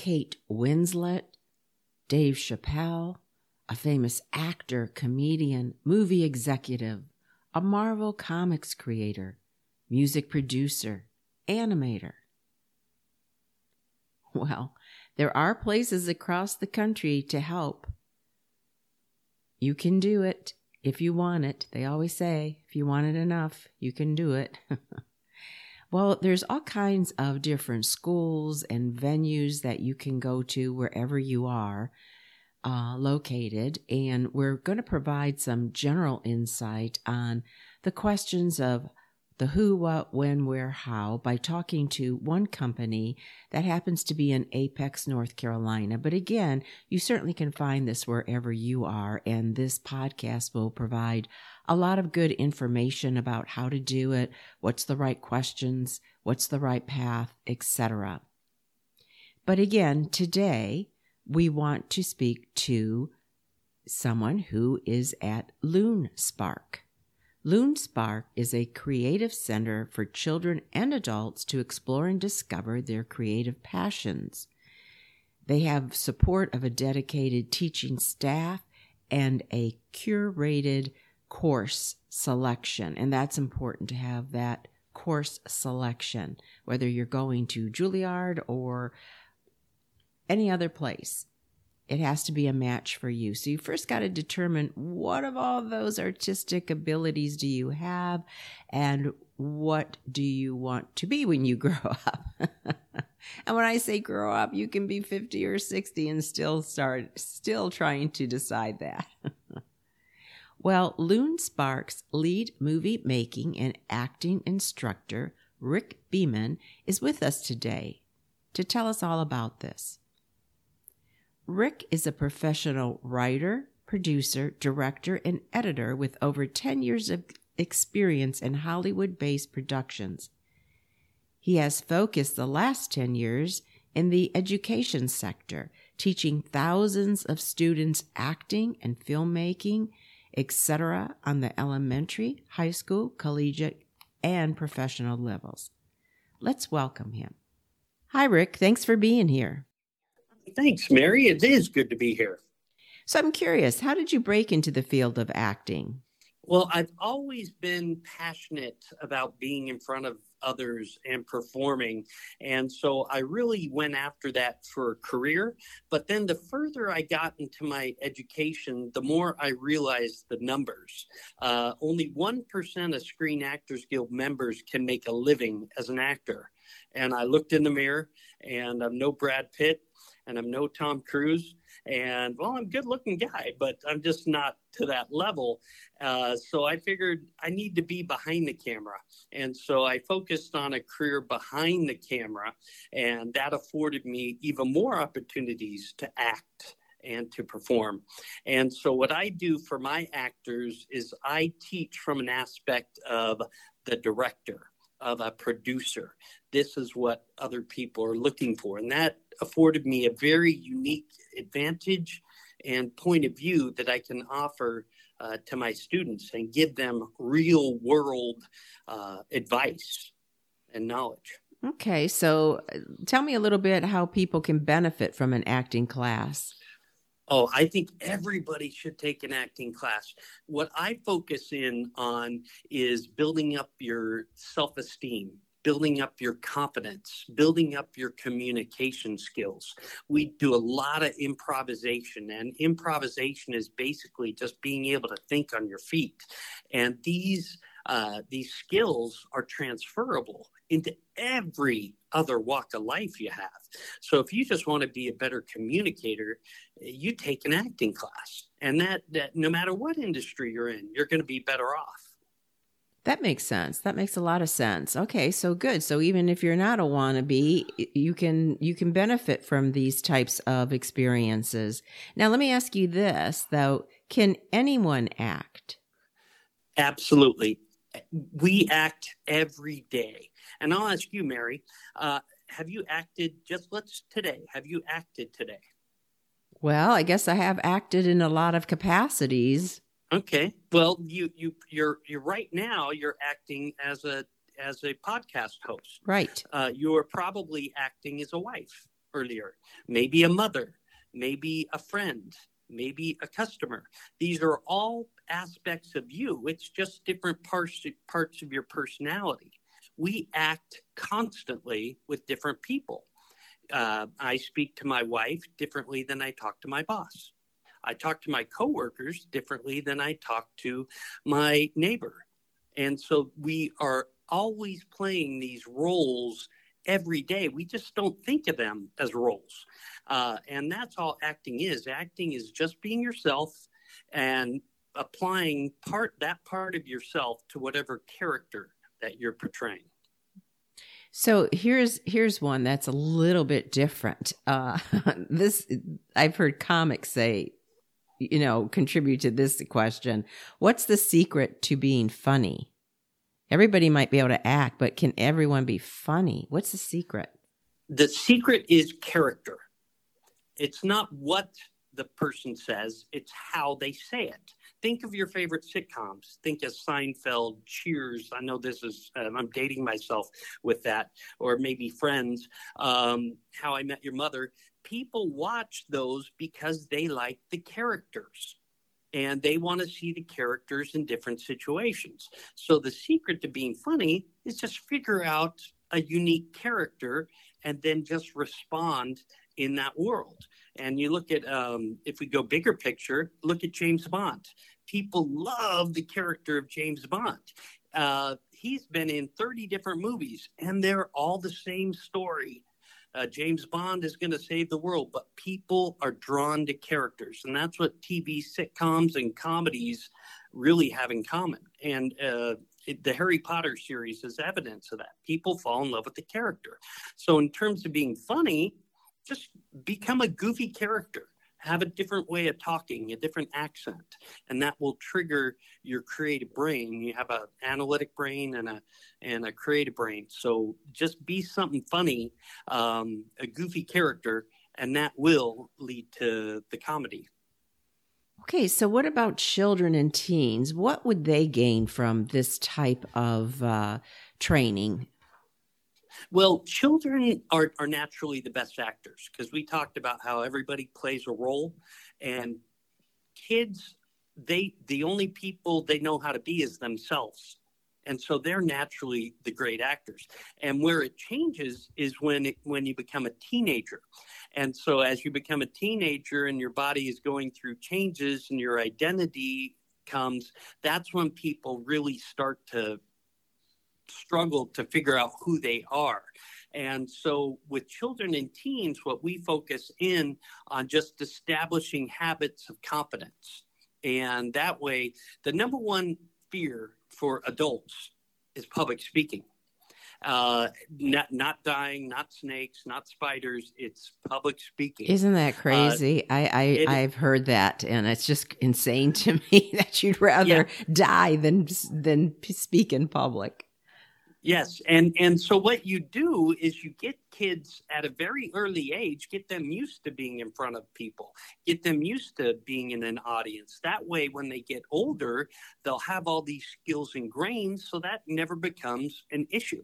Kate Winslet, Dave Chappelle, a famous actor, comedian, movie executive, a Marvel Comics creator, music producer, animator. Well, there are places across the country to help. You can do it if you want it. They always say, if you want it enough, you can do it. Well, there's all kinds of different schools and venues that you can go to wherever you are uh, located, and we're going to provide some general insight on the questions of the who, what, when, where, how by talking to one company that happens to be in Apex, North Carolina. But again, you certainly can find this wherever you are, and this podcast will provide a lot of good information about how to do it, what's the right questions, what's the right path, etc. But again, today we want to speak to someone who is at LuneSpark. LuneSpark is a creative center for children and adults to explore and discover their creative passions. They have support of a dedicated teaching staff and a curated course selection. And that's important to have that course selection, whether you're going to Juilliard or any other place it has to be a match for you. So you first got to determine what of all those artistic abilities do you have and what do you want to be when you grow up? and when I say grow up, you can be 50 or 60 and still start still trying to decide that. well, LuneSpark's lead movie making and acting instructor Rick Beeman is with us today to tell us all about this. Rick is a professional writer, producer, director, and editor with over 10 years of experience in Hollywood based productions. He has focused the last 10 years in the education sector, teaching thousands of students acting and filmmaking, etc., on the elementary, high school, collegiate, and professional levels. Let's welcome him. Hi, Rick. Thanks for being here. Thanks, Mary. It is good to be here. So I'm curious, how did you break into the field of acting? Well, I've always been passionate about being in front of others and performing. And so I really went after that for a career. But then the further I got into my education, the more I realized the numbers. Uh, only 1% of Screen Actors Guild members can make a living as an actor. And I looked in the mirror and I'm no Brad Pitt and I'm no Tom Cruise. And well, I'm a good looking guy, but I'm just not to that level. Uh, so I figured I need to be behind the camera. And so I focused on a career behind the camera, and that afforded me even more opportunities to act and to perform. And so, what I do for my actors is I teach from an aspect of the director, of a producer. This is what other people are looking for. And that afforded me a very unique advantage and point of view that I can offer uh, to my students and give them real world uh, advice and knowledge. Okay, so uh, tell me a little bit how people can benefit from an acting class. Oh, I think everybody should take an acting class. What I focus in on is building up your self esteem, building up your confidence, building up your communication skills. We do a lot of improvisation, and improvisation is basically just being able to think on your feet. And these uh, these skills are transferable into every other walk of life you have. So if you just want to be a better communicator, you take an acting class, and that that no matter what industry you're in, you're going to be better off. That makes sense. That makes a lot of sense. Okay, so good. So even if you're not a wannabe, you can you can benefit from these types of experiences. Now, let me ask you this though: Can anyone act? Absolutely, we act every day. And I'll ask you, Mary, uh, have you acted just let's today? Have you acted today? Well, I guess I have acted in a lot of capacities. Okay. Well, you you you're you're right now. You're acting as a as a podcast host. Right. Uh, you're probably acting as a wife earlier, maybe a mother, maybe a friend, maybe a customer. These are all aspects of you. It's just different parts parts of your personality. We act constantly with different people. Uh, I speak to my wife differently than I talk to my boss. I talk to my coworkers differently than I talk to my neighbor. And so we are always playing these roles every day. We just don't think of them as roles. Uh, and that's all acting is. Acting is just being yourself and applying part that part of yourself to whatever character that you're portraying. So here's here's one that's a little bit different. Uh, this I've heard comics say you know, contribute to this question. What's the secret to being funny? Everybody might be able to act, but can everyone be funny? What's the secret? The secret is character. It's not what the person says, it's how they say it. Think of your favorite sitcoms. Think of Seinfeld, Cheers. I know this is, um, I'm dating myself with that, or maybe Friends, um, How I Met Your Mother people watch those because they like the characters and they want to see the characters in different situations. So the secret to being funny is just figure out a unique character and then just respond in that world. And you look at, um, if we go bigger picture, look at James Bond. People love the character of James Bond. Uh, he's been in 30 different movies and they're all the same story uh, James Bond is going to save the world, but people are drawn to characters, and that's what TV sitcoms and comedies really have in common. And uh, it, the Harry Potter series is evidence of that. People fall in love with the character. So, in terms of being funny, just become a goofy character have a different way of talking, a different accent, and that will trigger your creative brain. You have an analytic brain and a and a creative brain. So just be something funny, um, a goofy character, and that will lead to the comedy. Okay, so what about children and teens? What would they gain from this type of uh, training? Well, children are, are naturally the best actors because we talked about how everybody plays a role, and kids, they the only people they know how to be is themselves, and so they're naturally the great actors. And where it changes is when it, when you become a teenager, and so as you become a teenager and your body is going through changes and your identity comes, that's when people really start to struggle to figure out who they are. And so, with children and teens, what we focus in on just establishing habits of confidence. And that way, the number one fear for adults is public speaking. Uh, not, not dying, not snakes, not spiders. It's public speaking. Isn't that uh, crazy? Uh, I, I I've heard that, and it's just insane to me that you'd rather yeah. die than than speak in public. Yes, and and so what you do is you get kids at a very early age, get them used to being in front of people, get them used to being in an audience. That way, when they get older, they'll have all these skills ingrained, so that never becomes an issue.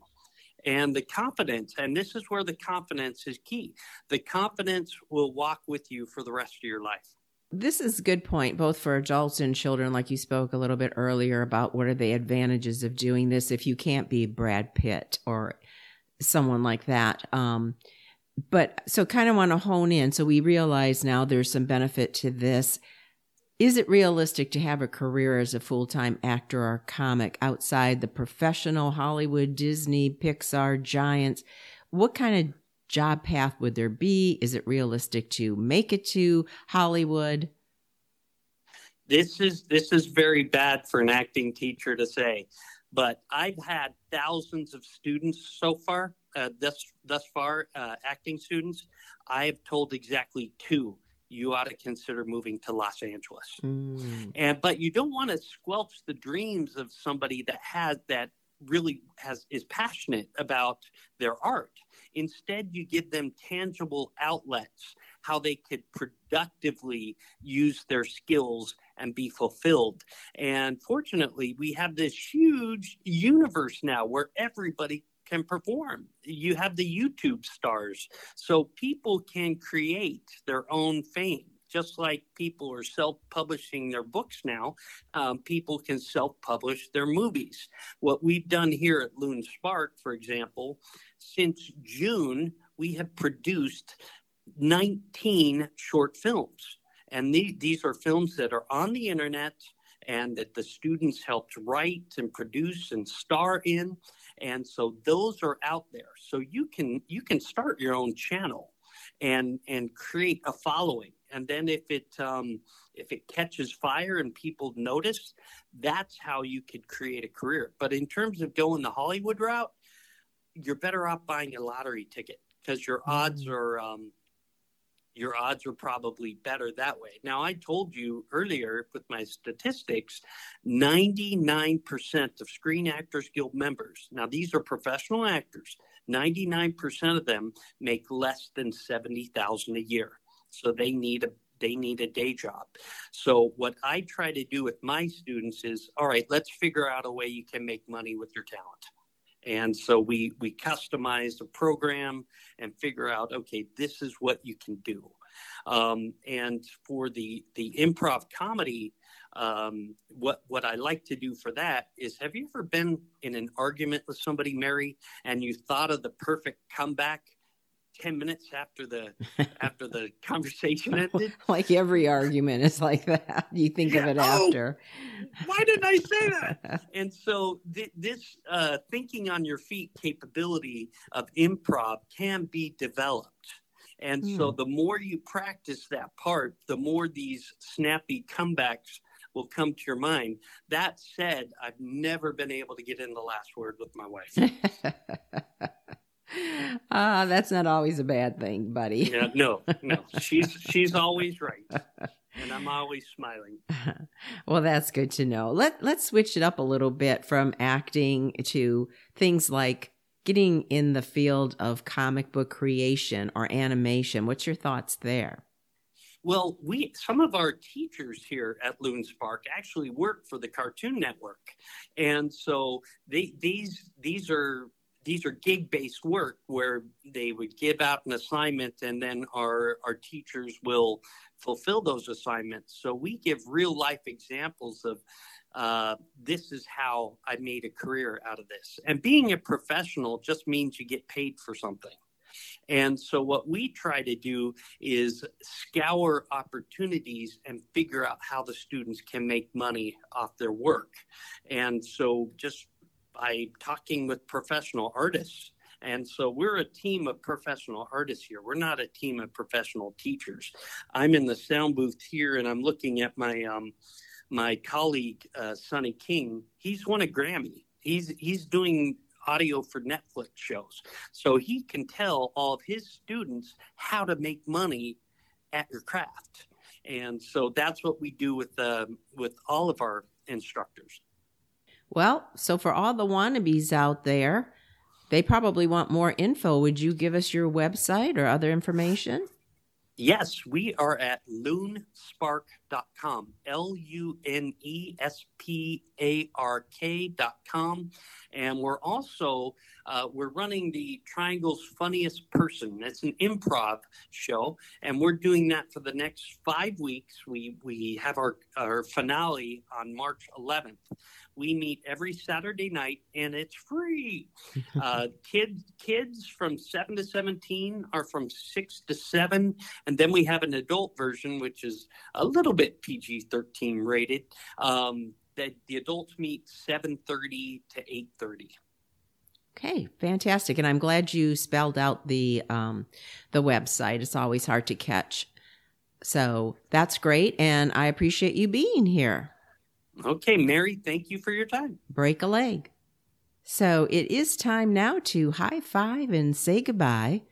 And the confidence, and this is where the confidence is key. The confidence will walk with you for the rest of your life. This is a good point, both for adults and children, like you spoke a little bit earlier about what are the advantages of doing this if you can't be Brad Pitt or someone like that. Um, but so kind of want to hone in. So we realize now there's some benefit to this. Is it realistic to have a career as a full time actor or comic outside the professional Hollywood, Disney, Pixar giants? What kind of job path would there be? Is it realistic to make it to Hollywood? This is this is very bad for an acting teacher to say. but I've had thousands of students so far, uh, thus thus far, uh, acting students. I have told exactly two you ought to consider moving to Los Angeles. Mm. And but you don't want to squelch the dreams of somebody that has that really has is passionate about their art. Instead, you give them tangible outlets how they could productively use their skills and be fulfilled. And fortunately, we have this huge universe now where everybody can perform. You have the YouTube stars. So people can create their own fame. Just like people are self publishing their books now, um, people can self publish their movies. What we've done here at LuneSpark, for example, since June, we have produced 19 short films. And the, these are films that are on the internet and that the students helped write and produce and star in and so those are out there so you can you can start your own channel and and create a following and then if it um, if it catches fire and people notice that's how you could create a career but in terms of going the hollywood route you're better off buying a lottery ticket because your odds mm. are um, your odds are probably better that way. Now, I told you earlier with my statistics 99% of Screen Actors Guild members, now these are professional actors, 99% of them make less than 70,000 a year. So they need a they need a day job. So what I try to do with my students is, all right, let's figure out a way you can make money with your talent. And so we we customize the program and figure out, okay, this is what you can do. Um, and for the the improv comedy, um, what what I like to do for that is, have you ever been in an argument with somebody, Mary, and you thought of the perfect comeback? 10 minutes after the after the conversation ended? Like every argument is like that. You think yeah. of it oh, after. why didn't i say that? And so th- this uh, thinking on your feet capability of improv can be developed. And mm. so the more you practice that part the more these snappy comebacks will come to your mind. That said i've never been able to get in the last word with my wife Ah, uh, that's not always a bad thing, buddy. yeah, no, no. She's she's always right. And I'm always smiling. well, that's good to know. Let let's switch it up a little bit from acting to things like getting in the field of comic book creation or animation. What's your thoughts there? Well, we some of our teachers here at LuneSpark actually work for the Cartoon Network, and so they, these these are these are gig based work where they would give out an assignment and then our, our teachers will fulfill those assignments. So we give real life examples of uh, this is how I made a career out of this. And being a professional just means you get paid for something. And so, what we try to do is scour opportunities and figure out how the students can make money off their work. And so, just by talking with professional artists. And so we're a team of professional artists here. We're not a team of professional teachers. I'm in the sound booth here and I'm looking at my um, my colleague uh, Sonny King. He's won a Grammy. He's he's doing audio for Netflix shows. So he can tell all of his students how to make money at your craft. And so that's what we do with uh, with all of our instructors. Well, so for all the wannabes out there, they probably want more info. Would you give us your website or other information? Yes, we are at lunespark.com, L U N E S P A R K.com. And we're also uh, we're running the Triangle's Funniest Person. That's an improv show, and we're doing that for the next five weeks. We we have our our finale on March 11th. We meet every Saturday night, and it's free. Uh, kids kids from seven to 17 are from six to seven, and then we have an adult version, which is a little bit PG-13 rated. Um, that the adults meet 7:30 to 8:30. Okay, fantastic, and I'm glad you spelled out the um, the website. It's always hard to catch, so that's great, and I appreciate you being here. Okay, Mary, thank you for your time. Break a leg. So it is time now to high five and say goodbye.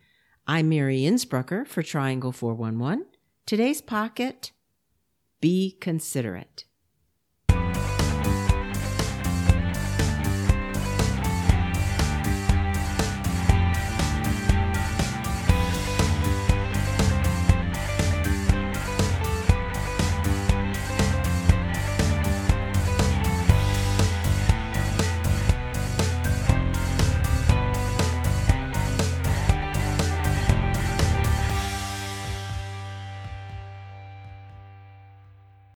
I'm Mary Innsbrucker for Triangle 411. Today's pocket Be considerate.